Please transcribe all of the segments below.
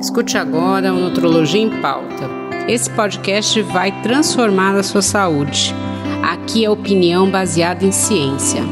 Escute agora o Nutrologia em Pauta. Esse podcast vai transformar a sua saúde. Aqui é opinião baseada em ciência.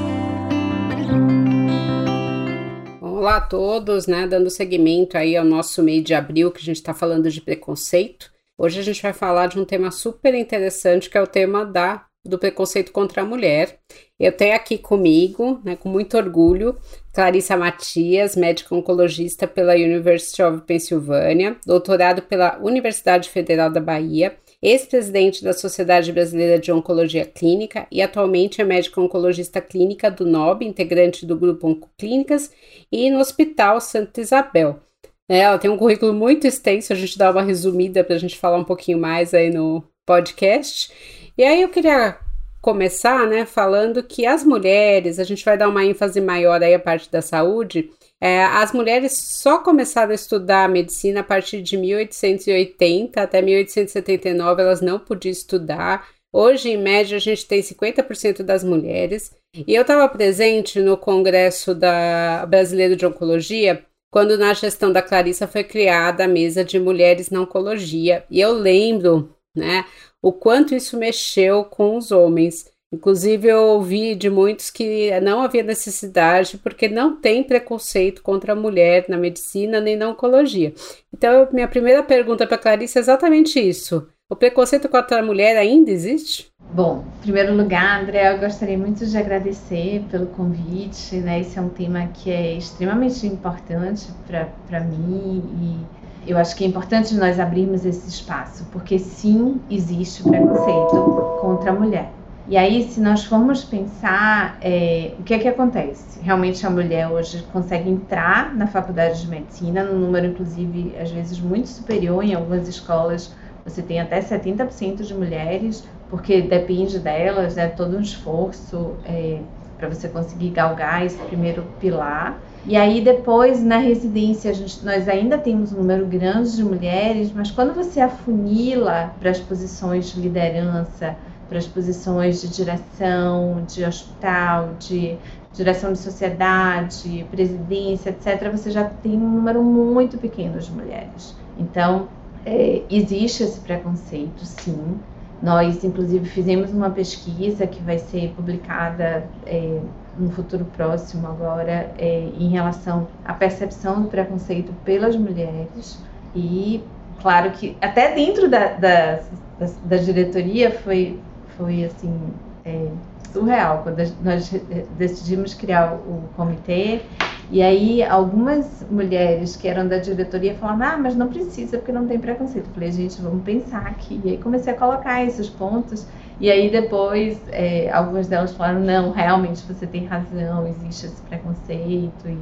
Olá a todos, né? Dando seguimento aí ao nosso mês de abril, que a gente está falando de preconceito. Hoje a gente vai falar de um tema super interessante, que é o tema da do preconceito contra a mulher. Eu tenho aqui comigo, né, com muito orgulho, Clarissa Matias, médica oncologista pela University of Pennsylvania, doutorado pela Universidade Federal da Bahia, ex-presidente da Sociedade Brasileira de Oncologia Clínica e atualmente é médica oncologista clínica do NOB, integrante do grupo Oncoclínicas e no Hospital Santa Isabel. É, ela tem um currículo muito extenso, a gente dá uma resumida para a gente falar um pouquinho mais aí no podcast. E aí eu queria começar, né, falando que as mulheres, a gente vai dar uma ênfase maior aí a parte da saúde, é, as mulheres só começaram a estudar medicina a partir de 1880 até 1879, elas não podiam estudar. Hoje, em média, a gente tem 50% das mulheres. E eu estava presente no Congresso da Brasileiro de Oncologia, quando na gestão da Clarissa foi criada a mesa de mulheres na oncologia. E eu lembro, né, o quanto isso mexeu com os homens. Inclusive, eu ouvi de muitos que não havia necessidade, porque não tem preconceito contra a mulher na medicina nem na oncologia. Então, minha primeira pergunta para Clarice é exatamente isso. O preconceito contra a mulher ainda existe? Bom, em primeiro lugar, André, eu gostaria muito de agradecer pelo convite. Né? Esse é um tema que é extremamente importante para mim e eu acho que é importante nós abrirmos esse espaço, porque sim, existe preconceito contra a mulher. E aí, se nós formos pensar, é, o que é que acontece? Realmente a mulher hoje consegue entrar na faculdade de medicina, num número, inclusive, às vezes muito superior. Em algumas escolas, você tem até 70% de mulheres, porque depende delas, é né, todo um esforço é, para você conseguir galgar esse primeiro pilar. E aí depois na residência gente, nós ainda temos um número grande de mulheres, mas quando você afunila para as posições de liderança, para as posições de direção, de hospital, de direção de sociedade, presidência, etc., você já tem um número muito pequeno de mulheres. Então, é, existe esse preconceito, sim. Nós, inclusive, fizemos uma pesquisa que vai ser publicada é, no futuro próximo agora é, em relação à percepção do preconceito pelas mulheres. E claro que até dentro da, da, da, da diretoria foi foi assim é, surreal quando nós decidimos criar o, comitê. E aí algumas mulheres que eram da diretoria falaram ah mas não precisa porque não tem preconceito. Eu falei gente vamos pensar aqui. E aí comecei a colocar esses pontos e aí depois, é, algumas delas falaram, não, realmente você tem razão, existe esse preconceito. E...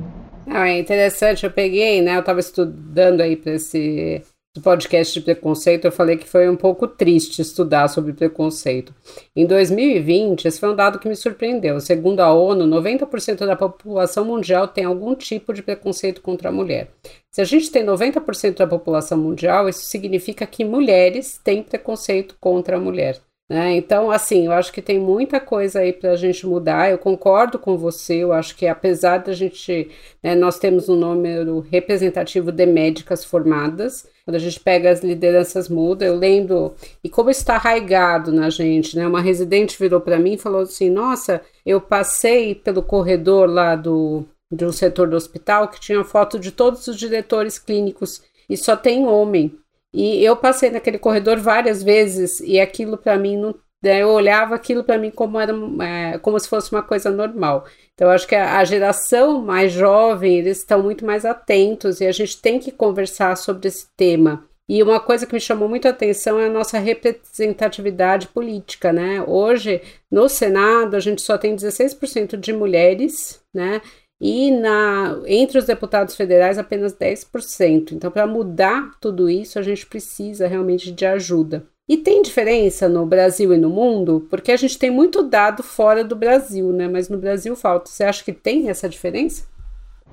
Não, é interessante, eu peguei, né, eu estava estudando aí para esse podcast de preconceito, eu falei que foi um pouco triste estudar sobre preconceito. Em 2020, esse foi um dado que me surpreendeu. Segundo a ONU, 90% da população mundial tem algum tipo de preconceito contra a mulher. Se a gente tem 90% da população mundial, isso significa que mulheres têm preconceito contra a mulher. Né? Então, assim, eu acho que tem muita coisa aí para a gente mudar. Eu concordo com você. Eu acho que apesar da gente, né, nós temos um número representativo de médicas formadas. Quando a gente pega as lideranças muda, eu lembro e como está arraigado na gente, né? Uma residente virou para mim e falou assim: Nossa, eu passei pelo corredor lá do de um setor do hospital que tinha foto de todos os diretores clínicos e só tem homem. E eu passei naquele corredor várias vezes e aquilo para mim não né, eu olhava aquilo para mim como era é, como se fosse uma coisa normal. Então, acho que a, geração mais jovem, eles estão muito mais atentos e a gente tem que conversar sobre esse tema. E uma coisa que me chamou muito a atenção é a nossa representatividade política, né? Hoje, no Senado, a gente só tem 16% de mulheres, né? E na, entre os deputados federais apenas 10%. Então, para mudar tudo isso, a gente precisa realmente de ajuda. E tem diferença no Brasil e no mundo? Porque a gente tem muito dado fora do Brasil, né? Mas no Brasil falta. Você acha que tem essa diferença?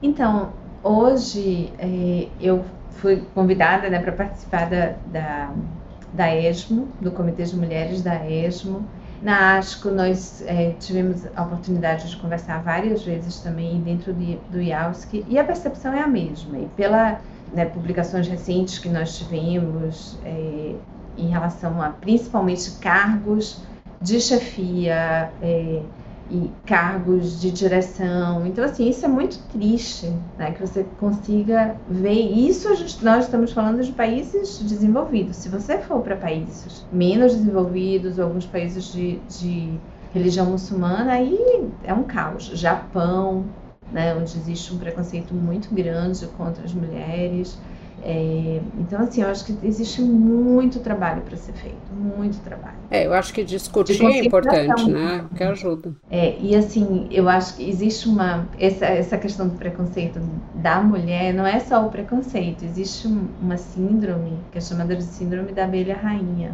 Então, hoje é, eu fui convidada né, para participar da, da, da ESMO, do Comitê de Mulheres da ESMO, na ASCO, nós é, tivemos a oportunidade de conversar várias vezes também dentro do, do IAUSC e a percepção é a mesma. E pela, né, publicações recentes que nós tivemos é, em relação a principalmente cargos de chefia é, e cargos de direção. Então, assim, isso é muito triste, né, que você consiga ver isso. Nós estamos falando de países desenvolvidos. Se você for para países menos desenvolvidos, alguns países de, de religião muçulmana, aí é um caos. Japão, né, onde existe um preconceito muito grande contra as mulheres. É, então, assim, eu acho que existe muito trabalho para ser feito, muito trabalho. É, eu acho que discutir é importante, né? Que ajuda. É, e assim, eu acho que existe uma. Essa, essa questão do preconceito da mulher não é só o preconceito, existe uma síndrome, que é chamada de síndrome da abelha rainha.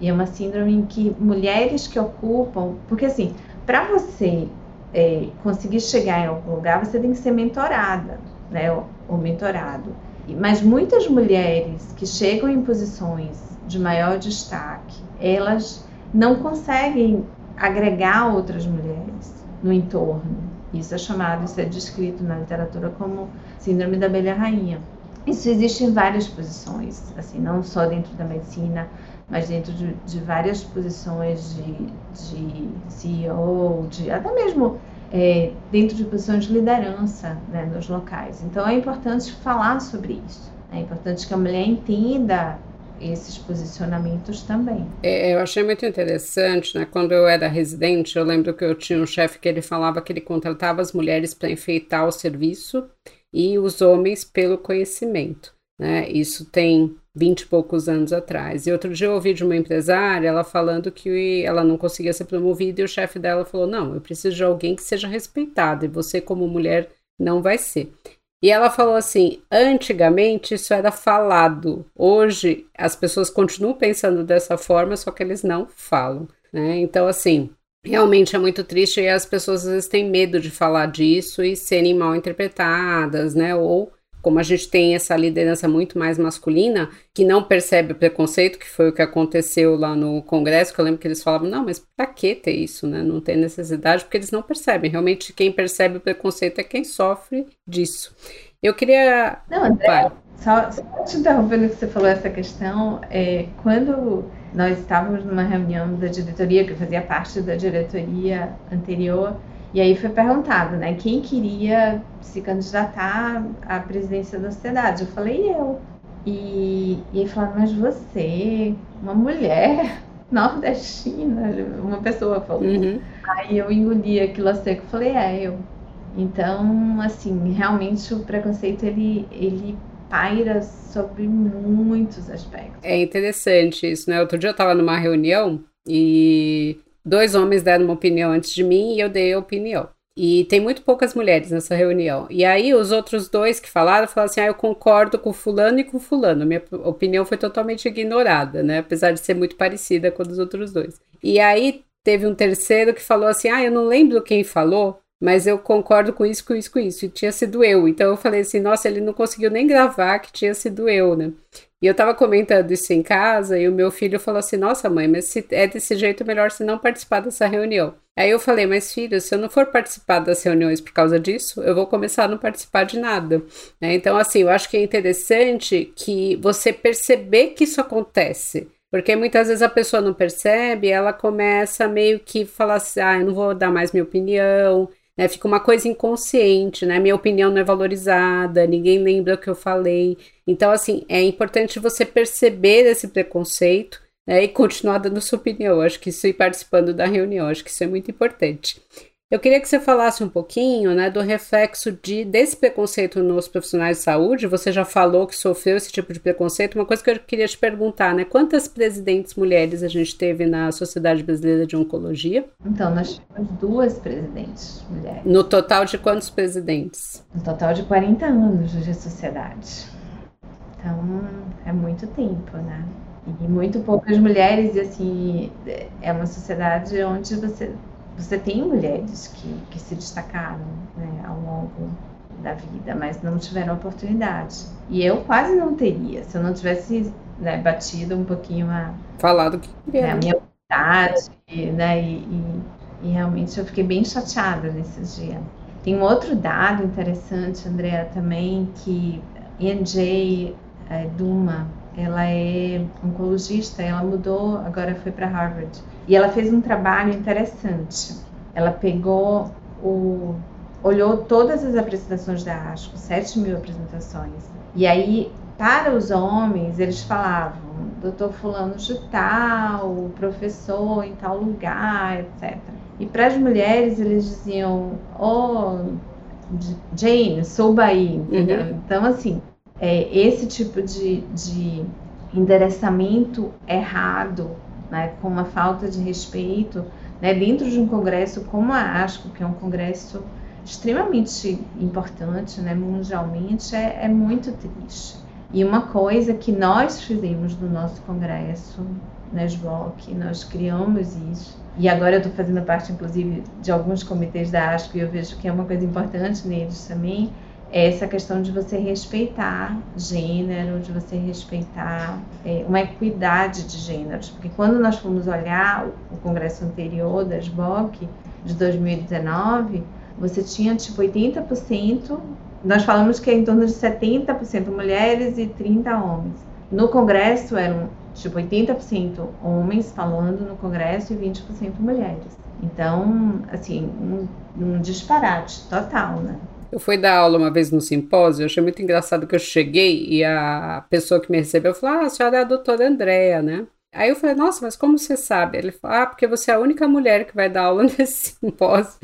E é uma síndrome em que mulheres que ocupam. Porque, assim, para você é, conseguir chegar em algum lugar, você tem que ser mentorada, né? Ou mentorado. Mas muitas mulheres que chegam em posições de maior destaque, elas não conseguem agregar outras mulheres no entorno. Isso é chamado, isso é descrito na literatura como síndrome da abelha rainha. Isso existe em várias posições, assim, não só dentro da medicina, mas dentro de, de várias posições de, de CEO, de até mesmo é, dentro de posições de liderança né, nos locais. Então é importante falar sobre isso. É importante que a mulher entenda esses posicionamentos também. É, eu achei muito interessante, né? Quando eu era residente, eu lembro que eu tinha um chefe que ele falava que ele contratava as mulheres para enfeitar o serviço e os homens pelo conhecimento. Né? Isso tem vinte e poucos anos atrás. E outro dia eu ouvi de uma empresária ela falando que ela não conseguia ser promovida e o chefe dela falou: Não, eu preciso de alguém que seja respeitado e você, como mulher, não vai ser. E ela falou assim: antigamente isso era falado, hoje as pessoas continuam pensando dessa forma, só que eles não falam. Né? Então, assim, realmente é muito triste e as pessoas às vezes têm medo de falar disso e serem mal interpretadas, né? Ou como a gente tem essa liderança muito mais masculina, que não percebe o preconceito, que foi o que aconteceu lá no Congresso, que eu lembro que eles falavam, não, mas pra que ter isso, né? Não tem necessidade, porque eles não percebem. Realmente, quem percebe o preconceito é quem sofre disso. Eu queria. Não, André, só, só te interrompendo que você falou essa questão, é, quando nós estávamos numa reunião da diretoria, que eu fazia parte da diretoria anterior, e aí foi perguntado, né, quem queria se candidatar à presidência da sociedade? Eu falei eu. E, e aí falaram, mas você, uma mulher nordestina, uma pessoa falou. Uhum. Aí eu engoli aquilo a seco e falei, é, eu. Então, assim, realmente o preconceito, ele, ele paira sobre muitos aspectos. É interessante isso, né? Outro dia eu estava numa reunião e Dois homens deram uma opinião antes de mim e eu dei a opinião. E tem muito poucas mulheres nessa reunião. E aí os outros dois que falaram falaram assim: ah, eu concordo com fulano e com fulano. Minha opinião foi totalmente ignorada, né? Apesar de ser muito parecida com a dos outros dois. E aí teve um terceiro que falou assim: ah, eu não lembro quem falou, mas eu concordo com isso, com isso, com isso. E tinha sido eu. Então eu falei assim: nossa, ele não conseguiu nem gravar que tinha sido eu, né? E eu tava comentando isso em casa e o meu filho falou assim: Nossa, mãe, mas se é desse jeito, melhor se não participar dessa reunião. Aí eu falei: Mas filho, se eu não for participar das reuniões por causa disso, eu vou começar a não participar de nada. Né? Então, assim, eu acho que é interessante que você perceber que isso acontece. Porque muitas vezes a pessoa não percebe, ela começa meio que falar assim: ah, eu não vou dar mais minha opinião, né? Fica uma coisa inconsciente, né? Minha opinião não é valorizada, ninguém lembra o que eu falei. Então, assim, é importante você perceber esse preconceito né? e continuar dando sua opinião. Acho que isso e participando da reunião, acho que isso é muito importante. Eu queria que você falasse um pouquinho né, do reflexo de, desse preconceito nos profissionais de saúde. Você já falou que sofreu esse tipo de preconceito. Uma coisa que eu queria te perguntar, né? Quantas presidentes mulheres a gente teve na Sociedade Brasileira de Oncologia? Então, nós tivemos duas presidentes mulheres. No total de quantos presidentes? No total de 40 anos de sociedade. Então, é muito tempo, né? E muito poucas mulheres, e assim, é uma sociedade onde você você tem mulheres que, que se destacaram né, ao longo da vida, mas não tiveram oportunidade. E eu quase não teria, se eu não tivesse né, batido um pouquinho a, Falado que. Né, a minha vontade, né, e, e, e, realmente eu fiquei bem chateada nesses dias. Tem um outro dado interessante, Andrea, também, que NJ é, Duma, ela é oncologista, ela mudou, agora foi para Harvard. E ela fez um trabalho interessante. Ela pegou o olhou todas as apresentações da ASCO, 7 mil apresentações. E aí, para os homens, eles falavam, doutor fulano de tal, professor em tal lugar, etc. E para as mulheres, eles diziam, oh, Jane, suba aí. Uhum. Então, assim, é, esse tipo de, de endereçamento errado, né, com uma falta de respeito, né, dentro de um congresso como a ASCO, que é um congresso extremamente importante né, mundialmente, é, é muito triste. E uma coisa que nós fizemos no nosso congresso, na SBOC, nós criamos isso, e agora eu estou fazendo parte, inclusive, de alguns comitês da ASCO, e eu vejo que é uma coisa importante neles também, essa questão de você respeitar gênero, de você respeitar é, uma equidade de gêneros. Porque quando nós fomos olhar o, congresso anterior da SBOC, de 2019, você tinha tipo 80%, nós falamos que é em torno de 70% mulheres e 30 homens. No congresso eram tipo 80% homens falando no congresso e 20% mulheres. Então, assim, um, um disparate total, né? Eu fui dar aula uma vez no simpósio, eu achei muito engraçado que eu cheguei e a pessoa que me recebeu falou: Ah, a senhora é a doutora Andréa, né? Aí eu falei, nossa, mas como você sabe? Ele falou, ah, porque você é a única mulher que vai dar aula nesse simpósio.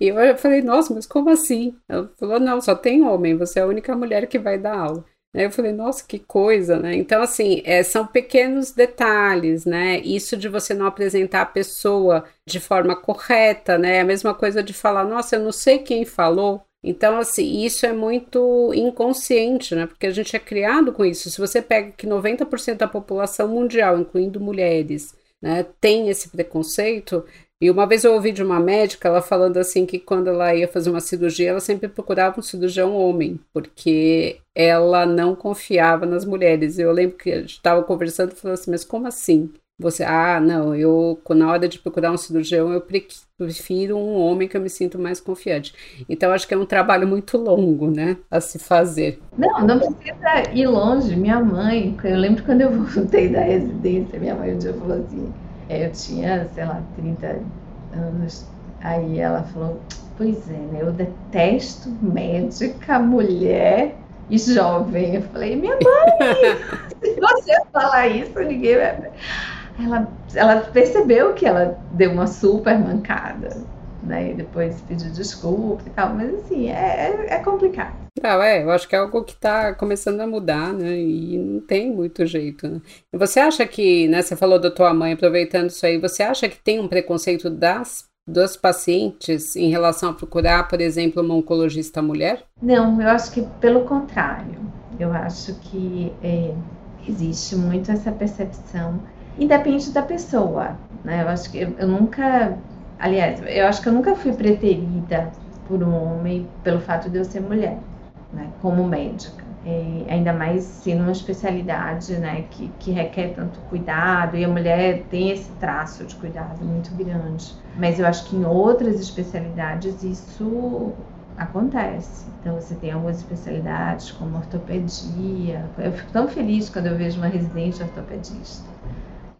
E eu falei, nossa, mas como assim? Ela falou, não, só tem homem, você é a única mulher que vai dar aula. Aí eu falei, nossa, que coisa, né? Então, assim, é, são pequenos detalhes, né? Isso de você não apresentar a pessoa de forma correta, né? É a mesma coisa de falar, nossa, eu não sei quem falou, então, assim, isso é muito inconsciente, né? Porque a gente é criado com isso. Se você pega que 90% da população mundial, incluindo mulheres, né, tem esse preconceito. E uma vez eu ouvi de uma médica ela falando assim que quando ela ia fazer uma cirurgia, ela sempre procurava um cirurgião homem, porque ela não confiava nas mulheres. Eu lembro que a gente estava conversando e falou assim, mas como assim? Você, ah, não, eu, na hora de procurar um cirurgião, eu prefiro um homem que eu me sinto mais confiante. Então, acho que é um trabalho muito longo, né, a se fazer. Não, não precisa ir longe. Minha mãe, eu lembro quando eu voltei da residência, minha mãe um dia falou assim, é, eu tinha, sei lá, 30 anos, aí ela falou, pois é, né, eu detesto médica, mulher e jovem. Eu falei, minha mãe, se você falar isso, ninguém vai ela, ela percebeu que ela deu uma super mancada, né? E depois pediu desculpa e tal, mas assim, é, é, é complicado. Não, é, eu acho que é algo que está começando a mudar, né? E não tem muito jeito, né? Você acha que, né? Você falou da tua mãe, aproveitando isso aí, você acha que tem um preconceito das dos pacientes em relação a procurar, por exemplo, uma oncologista mulher? Não, eu acho que pelo contrário. Eu acho que é, existe muito essa percepção Independe da pessoa, né? Eu acho que eu, eu nunca, aliás, eu acho que eu nunca fui preterida por um homem pelo fato de eu ser mulher, né? Como médica. É, ainda mais sendo uma especialidade né, que, que requer tanto cuidado, e a mulher tem esse traço de cuidado muito grande. Mas eu acho que em outras especialidades isso acontece. Então você tem algumas especialidades como ortopedia. Eu fico tão feliz quando eu vejo uma residente ortopedista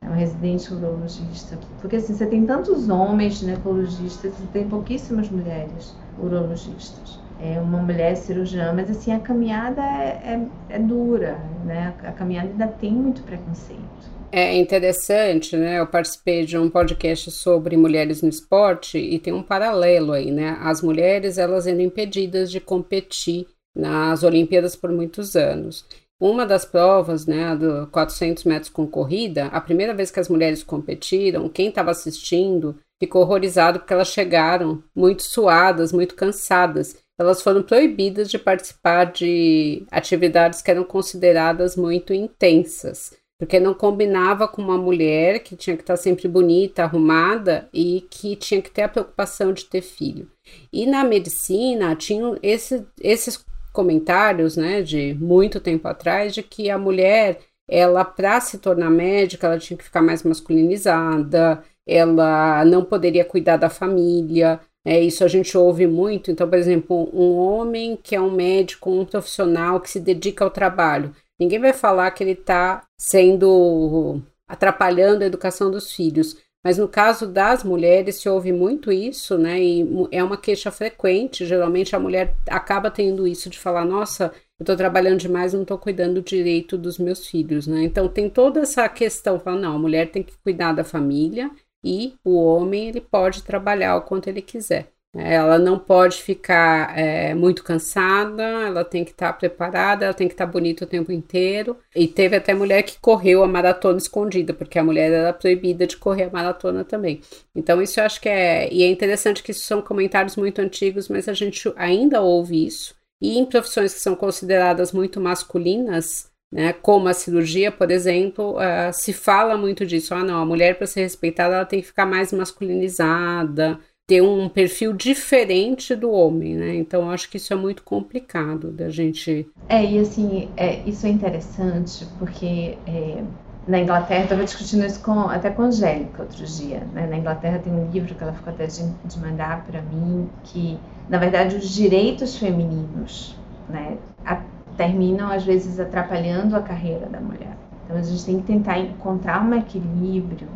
é um residente urologista. Porque assim, você tem tantos homens ginecologistas e tem pouquíssimas mulheres urologistas. É uma mulher cirurgiã, mas assim, a caminhada é, é, é dura, né? A caminhada ainda tem muito preconceito. É interessante, né? Eu participei de um podcast sobre mulheres no esporte e tem um paralelo aí, né? As mulheres, elas eram impedidas de competir nas Olimpíadas por muitos anos. Uma das provas, né, do 400 metros com corrida, a primeira vez que as mulheres competiram, quem estava assistindo ficou horrorizado porque elas chegaram muito suadas, muito cansadas. Elas foram proibidas de participar de atividades que eram consideradas muito intensas, porque não combinava com uma mulher que tinha que estar sempre bonita, arrumada e que tinha que ter a preocupação de ter filho. E na medicina tinham esse, esses comentários, né, de muito tempo atrás, de que a mulher, ela para se tornar médica, ela tinha que ficar mais masculinizada, ela não poderia cuidar da família, É, isso a gente ouve muito. Então, por exemplo, um homem que é um médico, um profissional que se dedica ao trabalho, ninguém vai falar que ele está sendo atrapalhando a educação dos filhos. Mas no caso das mulheres se ouve muito isso, né? E é uma queixa frequente. Geralmente a mulher acaba tendo isso de falar: nossa, eu estou trabalhando demais, não estou cuidando direito dos meus filhos, né? Então tem toda essa questão, fala, não, a mulher tem que cuidar da família e o homem ele pode trabalhar o quanto ele quiser. Ela não pode ficar é, muito cansada, ela tem que estar tá preparada, ela tem que estar tá bonita o tempo inteiro. E teve até mulher que correu a maratona escondida, porque a mulher era proibida de correr a maratona também. Então, isso eu acho que é. E é interessante que isso são comentários muito antigos, mas a gente ainda ouve isso. E em profissões que são consideradas muito masculinas, né, como a cirurgia, por exemplo, uh, se fala muito disso. Ah, não, a mulher, para ser respeitada, ela tem que ficar mais masculinizada ter um perfil diferente do homem, né? Então acho que isso é muito complicado da gente. É, e assim, é, isso é interessante porque é, na Inglaterra, estava discutindo isso com, até com a Angélica outro dia, né? Na Inglaterra tem um livro que ela ficou até de, de mandar para mim, que na verdade os direitos femininos, né? A, terminam às vezes atrapalhando a carreira da mulher. Então a gente tem que tentar encontrar um equilíbrio,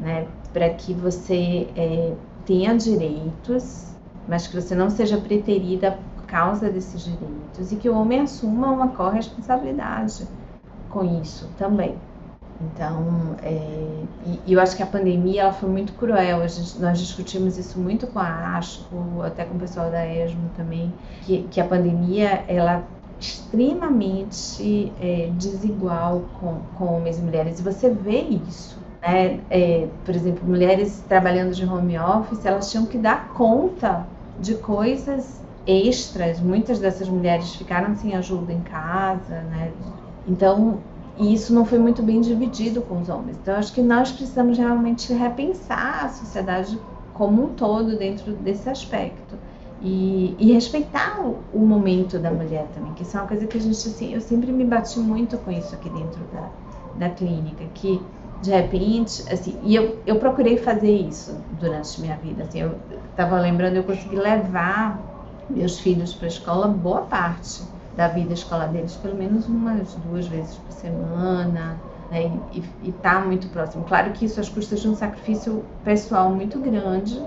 né? Para que você é, tenha direitos, mas que você não seja preterida por causa desses direitos e que o homem assuma uma corresponsabilidade com isso também. Então, é, e, e, eu acho que a pandemia ela foi muito cruel. Gente, nós discutimos isso muito com a ASCO, até com o pessoal da ESMO também, que, que a pandemia ela extremamente é, desigual com, com homens e mulheres. E você vê isso né? É, por exemplo, mulheres trabalhando de home office, elas tinham que dar conta de coisas extras. Muitas dessas mulheres ficaram sem ajuda em casa, né? Então, isso não foi muito bem dividido com os homens. Então, acho que nós precisamos realmente repensar a sociedade como um todo dentro desse aspecto. E, e, respeitar o, o, momento da mulher também, que isso é uma coisa que a gente, assim, eu sempre me bati muito com isso aqui dentro da, da clínica, que de repente, assim, e eu, eu procurei fazer isso durante minha vida, assim, eu estava lembrando, eu consegui levar meus filhos para a escola boa parte da vida escolar deles, pelo menos umas duas vezes por semana, né, e estar tá muito próximo. Claro que isso às custas de um sacrifício pessoal muito grande,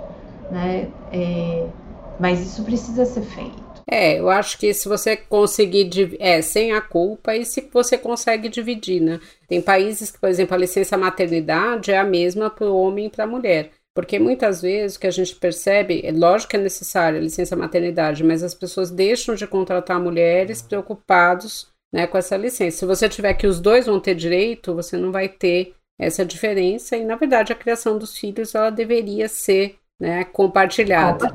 né, é, mas isso precisa ser feito. É, eu acho que se você conseguir, é, sem a culpa, e se você consegue dividir, né? Tem países que, por exemplo, a licença maternidade é a mesma para o homem e para a mulher. Porque muitas vezes o que a gente percebe, é lógico que é necessária a licença maternidade, mas as pessoas deixam de contratar mulheres preocupados né, com essa licença. Se você tiver que os dois vão ter direito, você não vai ter essa diferença. E, na verdade, a criação dos filhos ela deveria ser né, compartilhada.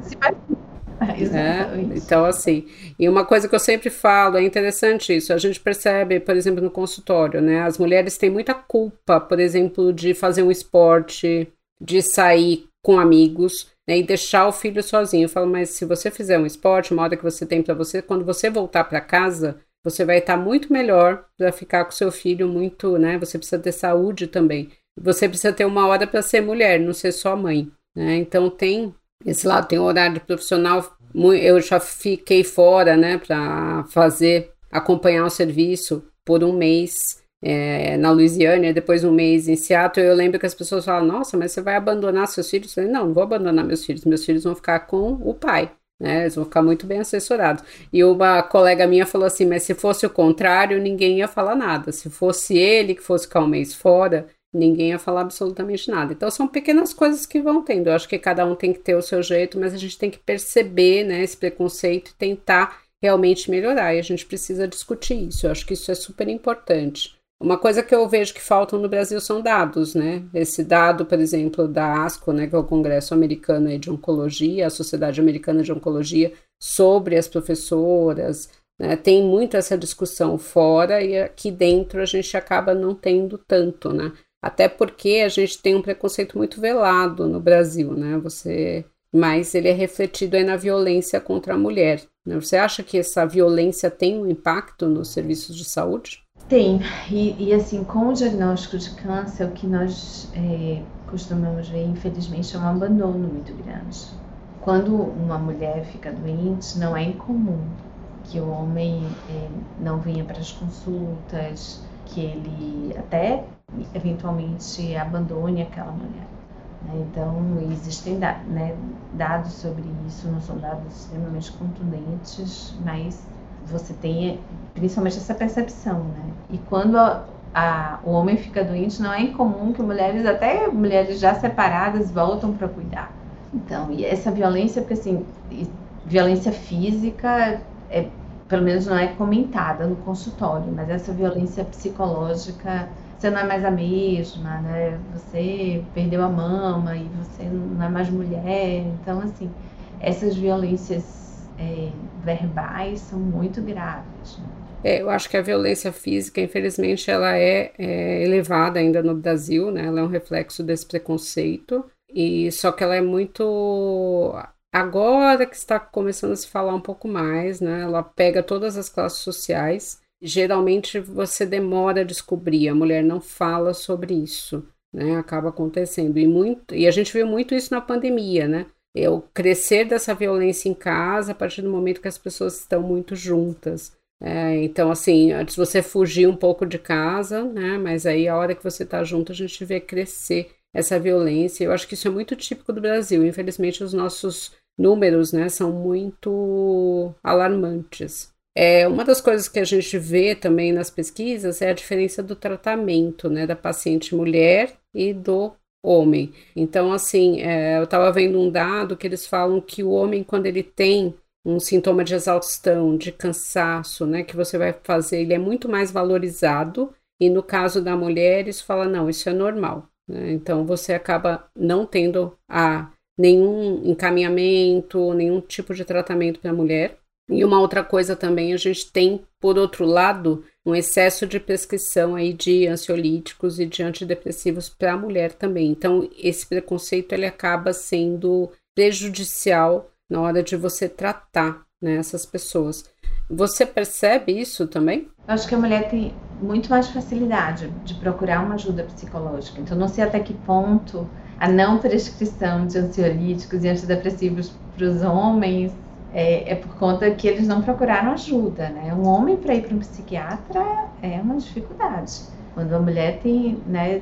É, então, assim, e uma coisa que eu sempre falo, é interessante isso, a gente percebe, por exemplo, no consultório, né? As mulheres têm muita culpa, por exemplo, de fazer um esporte, de sair com amigos, né? E deixar o filho sozinho. Eu falo, mas se você fizer um esporte, uma hora que você tem para você, quando você voltar para casa, você vai estar muito melhor para ficar com seu filho muito, né? Você precisa ter saúde também. Você precisa ter uma hora para ser mulher, não ser só mãe, né? Então tem esse lado tem horário profissional, eu já fiquei fora, né, para fazer, acompanhar o serviço por um mês é, na Louisiana, depois um mês em Seattle. Eu lembro que as pessoas falam: Nossa, mas você vai abandonar seus filhos? Eu falei: Não, não vou abandonar meus filhos, meus filhos vão ficar com o pai. Né, eles vão ficar muito bem assessorados. E uma colega minha falou assim: Mas se fosse o contrário, ninguém ia falar nada. Se fosse ele que fosse ficar um mês fora, ninguém ia falar absolutamente nada. Então são pequenas coisas que vão tendo. Eu acho que cada um tem que ter o seu jeito, mas a gente tem que perceber, né, esse preconceito e tentar realmente melhorar. E a gente precisa discutir isso. Eu acho que isso é super importante. Uma coisa que eu vejo que faltam no Brasil são dados, né? Esse dado, por exemplo, da ASCO, né, que é o Congresso Americano de Oncologia, a Sociedade Americana de Oncologia, sobre as professoras, né? Tem muito essa discussão fora e aqui dentro a gente acaba não tendo tanto, né? Até porque a gente tem um preconceito muito velado no Brasil, né? Você, mas ele é refletido aí na violência contra a mulher. Né? Você acha que essa violência tem um impacto nos serviços de saúde? Tem, e, e assim, com o diagnóstico de câncer, o que nós é, costumamos ver, infelizmente, é um abandono muito grande. quando uma mulher fica doente, não é incomum que o homem é, não venha para as consultas, que ele até eventualmente abandone aquela mulher. Né? Então, existem né, dados sobre isso, não são dados extremamente contundentes, mas você tem principalmente essa percepção. Né? E quando a, a, o homem fica doente, não é incomum que mulheres, até mulheres já separadas, voltam para cuidar. Então, e essa violência, porque assim, violência física é pelo menos não é comentada no consultório, mas essa violência psicológica, você não é mais a mesma, né? Você perdeu a mama e você não é mais mulher. Então, assim, essas violências é, verbais são muito graves. Né? É, eu acho que a violência física, infelizmente, ela é, é, elevada ainda no Brasil, né? Ela é um reflexo desse preconceito. E só que ela é muito Agora que está começando a se falar um pouco mais, né? Ela pega todas as classes sociais. Geralmente você demora a descobrir, a mulher não fala sobre isso, né? Acaba acontecendo. E, muito, e a gente viu muito isso na pandemia, né? É o crescer dessa violência em casa a partir do momento que as pessoas estão muito juntas. É, então, assim, antes você fugir um pouco de casa, né? Mas aí a hora que você está junto, a gente vê crescer essa violência. Eu acho que isso é muito típico do Brasil. Infelizmente, os nossos números né, são muito alarmantes. É, uma das coisas que a gente vê também nas pesquisas é a diferença do tratamento né, da paciente mulher e do homem. Então, assim, é, eu estava vendo um dado que eles falam que o homem, quando ele tem um sintoma de exaustão, de cansaço, né, que você vai fazer, ele é muito mais valorizado. E no caso da mulher, isso fala, não, isso é normal. Né? Então, você acaba não tendo a nenhum encaminhamento, nenhum tipo de tratamento para a mulher. E uma outra coisa também, a gente tem, por outro lado, um excesso de prescrição aí de ansiolíticos e de antidepressivos para a mulher também. Então, esse preconceito ele acaba sendo prejudicial na hora de você tratar né, essas pessoas. Você percebe isso também? Eu acho que a mulher tem muito mais facilidade de procurar uma ajuda psicológica. Então, não sei até que ponto a não prescrição de ansiolíticos e antidepressivos para os homens é, é, por conta que eles não procuraram ajuda, né? Um homem para ir para um psiquiatra é uma dificuldade. Quando a mulher tem, né,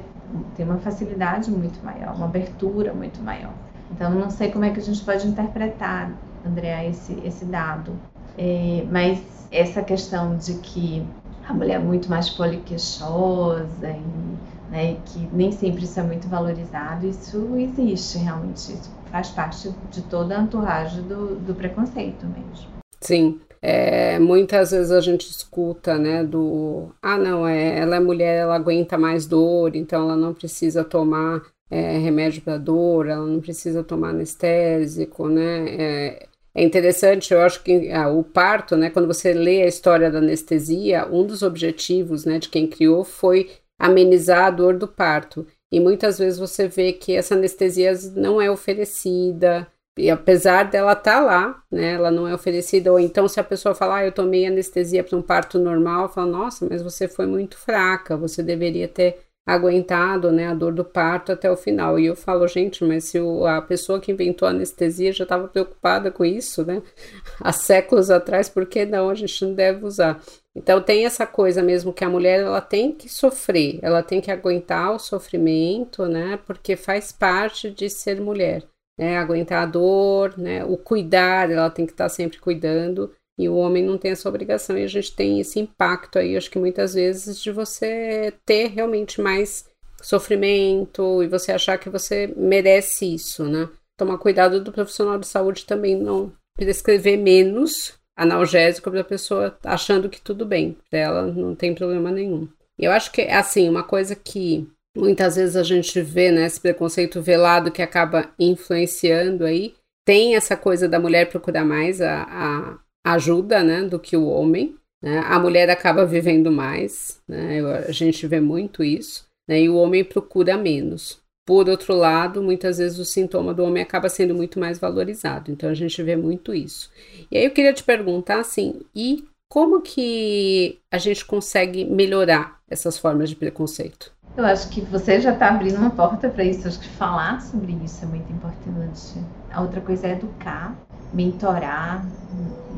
tem uma facilidade muito maior, uma abertura muito maior. Então, não sei como é que a gente pode interpretar, André, esse, esse dado. É, mas essa questão de que a mulher é muito mais poliqueixosa e né, que nem sempre isso é muito valorizado, isso existe realmente, isso faz parte de toda a entourage do, do preconceito mesmo. Sim, é, muitas vezes a gente escuta, né, do, ah, não, é, ela é mulher, ela aguenta mais dor, então ela não precisa tomar é, remédio para dor, ela não precisa tomar anestésico, né, é, é interessante, eu acho que ah, o parto, né, quando você lê a história da anestesia, um dos objetivos, né, de quem criou foi amenizar a dor do parto. E muitas vezes você vê que essa anestesia não é oferecida, e apesar dela estar tá lá, né, ela não é oferecida, ou então se a pessoa falar, ah, eu tomei anestesia para um parto normal, fala, nossa, mas você foi muito fraca, você deveria ter aguentado, né, a dor do parto até o final. E eu falo, gente, mas se o, a pessoa que inventou a anestesia já estava preocupada com isso, né, há séculos atrás, por que não a gente não deve usar? Então tem essa coisa mesmo que a mulher ela tem que sofrer, ela tem que aguentar o sofrimento, né? Porque faz parte de ser mulher, né? Aguentar a dor, né? O cuidar, ela tem que estar sempre cuidando e o homem não tem essa obrigação e a gente tem esse impacto aí, acho que muitas vezes de você ter realmente mais sofrimento e você achar que você merece isso, né? Tomar cuidado do profissional de saúde também não prescrever menos analgésico para a pessoa achando que tudo bem, para ela não tem problema nenhum. Eu acho que assim, uma coisa que muitas vezes a gente vê, né, esse preconceito velado que acaba influenciando aí, tem essa coisa da mulher procurar mais a, a ajuda, né, do que o homem. Né? A mulher acaba vivendo mais, né? a gente vê muito isso, né? e o homem procura menos. Por outro lado, muitas vezes o sintoma do homem acaba sendo muito mais valorizado. Então a gente vê muito isso. E aí eu queria te perguntar assim, e como que a gente consegue melhorar essas formas de preconceito? Eu acho que você já está abrindo uma porta para isso. Acho que falar sobre isso é muito importante. A outra coisa é educar, mentorar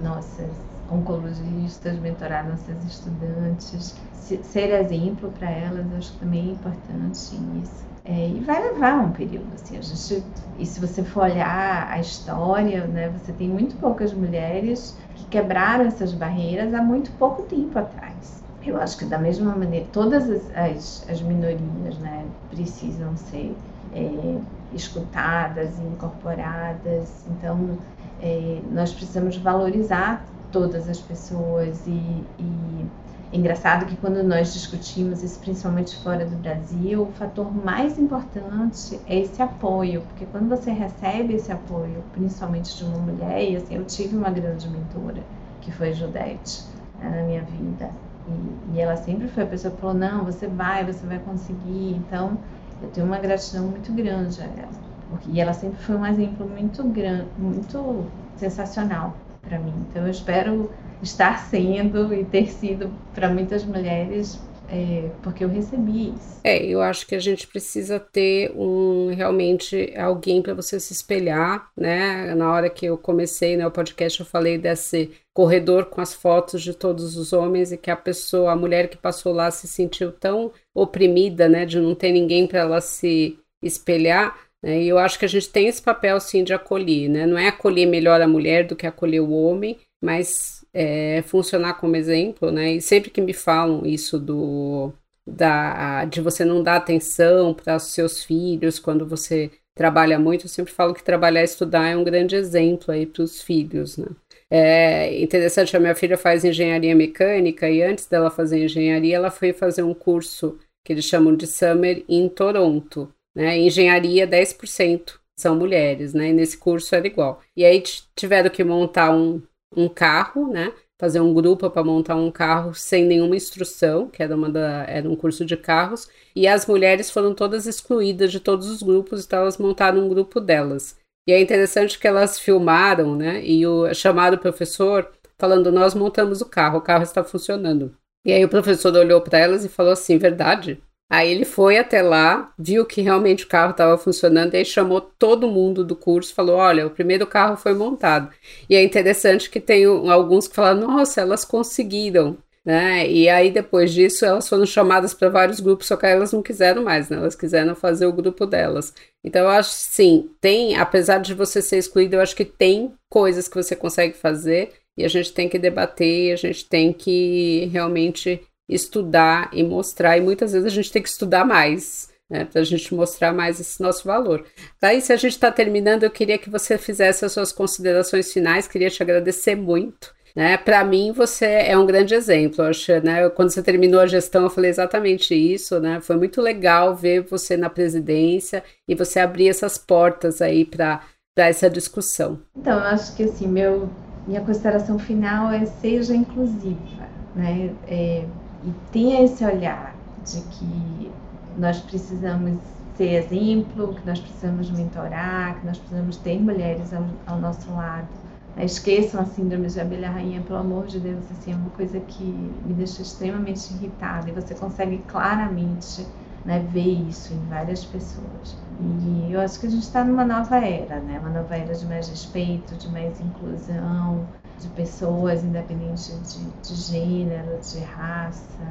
nossas oncologistas, mentorar nossas estudantes, ser exemplo para elas. Acho que também é importante isso. É, e vai levar um período, assim, a gente, e se você for olhar a história, né, você tem muito poucas mulheres que quebraram essas barreiras há muito pouco tempo atrás. Eu acho que da mesma maneira, todas as, as, as minorias, né, precisam ser é, escutadas incorporadas, então é, nós precisamos valorizar todas as pessoas e, e é engraçado que quando nós discutimos isso, principalmente fora do Brasil, o fator mais importante é esse apoio, porque quando você recebe esse apoio, principalmente de uma mulher, e assim, eu tive uma grande mentora, que foi Judete, né, na minha vida, e, e, ela sempre foi a pessoa que falou, não, você vai, você vai conseguir, então eu tenho uma gratidão muito grande a ela, e ela sempre foi um exemplo muito grande, muito sensacional para mim, então eu espero estar sendo e ter sido para muitas mulheres é, porque eu recebi isso. É, eu acho que a gente precisa ter um realmente alguém para você se espelhar, né? Na hora que eu comecei né, o podcast, eu falei desse corredor com as fotos de todos os homens e que a pessoa, a mulher que passou lá, se sentiu tão oprimida, né? De não ter ninguém para ela se espelhar. Né, e eu acho que a gente tem esse papel sim de acolher, né? Não é acolher melhor a mulher do que acolher o homem, mas é, funcionar como exemplo, né? E sempre que me falam isso do da, de você não dar atenção para os seus filhos quando você trabalha muito, eu sempre falo que trabalhar e estudar é um grande exemplo aí para os filhos, né? É interessante, a minha filha faz engenharia mecânica e antes dela fazer engenharia, ela foi fazer um curso que eles chamam de Summer em Toronto, né? Engenharia 10% são mulheres, né? E nesse curso era igual. E aí tiveram que montar um, um carro, né? Fazer um grupo para montar um carro sem nenhuma instrução, que era, uma da, era um curso de carros, e as mulheres foram todas excluídas de todos os grupos, então elas montaram um grupo delas. E é interessante que elas filmaram, né? E o, chamaram o professor falando: Nós montamos o carro, o carro está funcionando. E aí o professor olhou para elas e falou assim: Verdade? Aí ele foi até lá, viu que realmente o carro estava funcionando, e aí chamou todo mundo do curso, falou: olha, o primeiro carro foi montado. E é interessante que tem alguns que falaram: nossa, elas conseguiram. Né? E aí, depois disso, elas foram chamadas para vários grupos, só que elas não quiseram mais, né? Elas quiseram fazer o grupo delas. Então, eu acho sim, tem, apesar de você ser excluído, eu acho que tem coisas que você consegue fazer e a gente tem que debater, a gente tem que realmente estudar e mostrar, e muitas vezes a gente tem que estudar mais. Né, para a gente mostrar mais esse nosso valor. Daí, se a gente está terminando, eu queria que você fizesse as suas considerações finais, queria te agradecer muito. Né? Para mim, você é um grande exemplo. acho, né? Quando você terminou a gestão, eu falei exatamente isso. Né? Foi muito legal ver você na presidência e você abrir essas portas aí para essa discussão. Então, eu acho que assim, meu, minha consideração final é seja inclusiva. Né? É, e tenha esse olhar de que nós precisamos ser exemplo, que nós precisamos mentorar, que nós precisamos ter mulheres ao, ao nosso lado. Esqueçam a síndrome de abelha rainha, pelo amor de Deus, assim, é uma coisa que me deixa extremamente irritada e você consegue claramente né, ver isso em várias pessoas. E eu acho que a gente está numa nova era, né? Uma nova era de mais respeito, de mais inclusão, de pessoas, independente de, de gênero, de raça,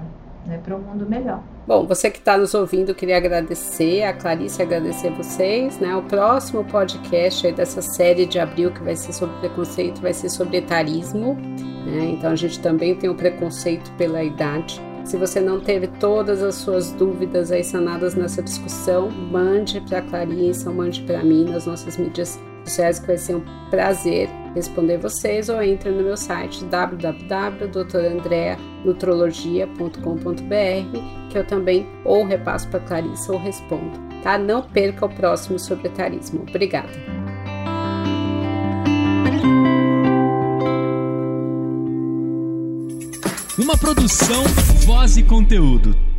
né, para um mundo melhor. Bom, você que está nos ouvindo, queria agradecer a Clarice, agradecer a vocês, né? O próximo podcast dessa série de abril que vai ser sobre preconceito vai ser sobre etarismo, né? Então a gente também tem o preconceito pela idade. Se você não teve todas as suas dúvidas aí sanadas nessa discussão, mande para a Clarice ou mande para mim nas nossas mídias sociais que vai ser um prazer responder vocês ou entre no meu site www.doutorandreanutrologia.com.br que eu também ou repasso para Clarissa ou respondo, tá? Não perca o próximo sobre etarismo. Obrigada. Uma produção, voz e conteúdo.